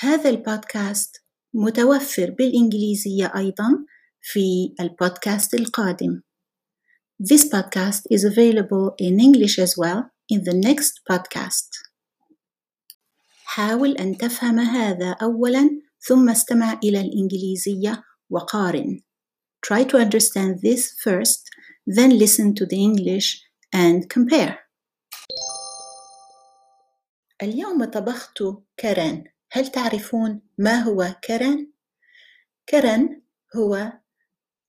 هذا البودكاست متوفر بالإنجليزية أيضا في البودكاست القادم. This podcast is available in English as well in the next podcast. حاول أن تفهم هذا أولا ثم استمع إلى الإنجليزية وقارن. Try to understand this first, then listen to the English and compare. اليوم طبخت كرن. هل تعرفون ما هو كرن؟ كرن هو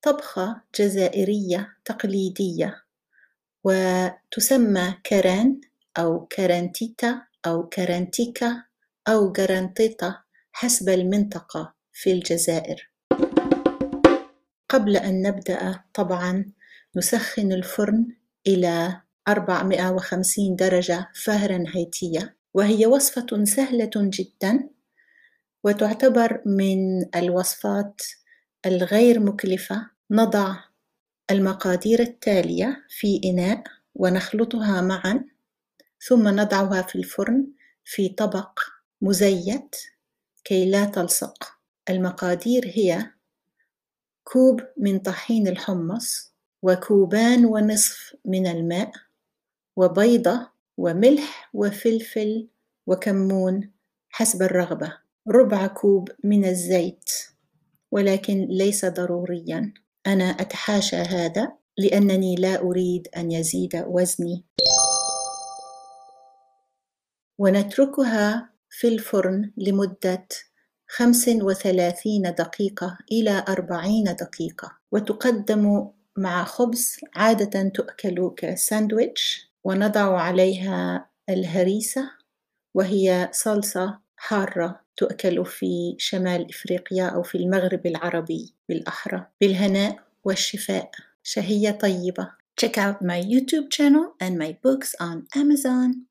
طبخة جزائرية تقليدية وتسمى كران أو كرانتيتا أو كرانتيكا أو جرانتيتا حسب المنطقة في الجزائر قبل أن نبدأ طبعا نسخن الفرن إلى 450 درجة فahrenheitية وهي وصفة سهلة جدا وتعتبر من الوصفات الغير مكلفة نضع المقادير التالية في إناء ونخلطها معا ثم نضعها في الفرن في طبق مزيت كي لا تلصق. المقادير هي كوب من طحين الحمص وكوبان ونصف من الماء وبيضة وملح وفلفل وكمون حسب الرغبة. ربع كوب من الزيت. ولكن ليس ضروريا. أنا أتحاشى هذا لأنني لا أريد أن يزيد وزني. ونتركها في الفرن خمس وثلاثين دقيقة إلى أربعين دقيقة. وتقدم مع خبز عادة تؤكل كساندويتش. ونضع عليها الهريسة وهي صلصة حارة. تؤكل في شمال إفريقيا أو في المغرب العربي بالأحرى بالهناء والشفاء شهية طيبة Check out my YouTube channel and my books on Amazon.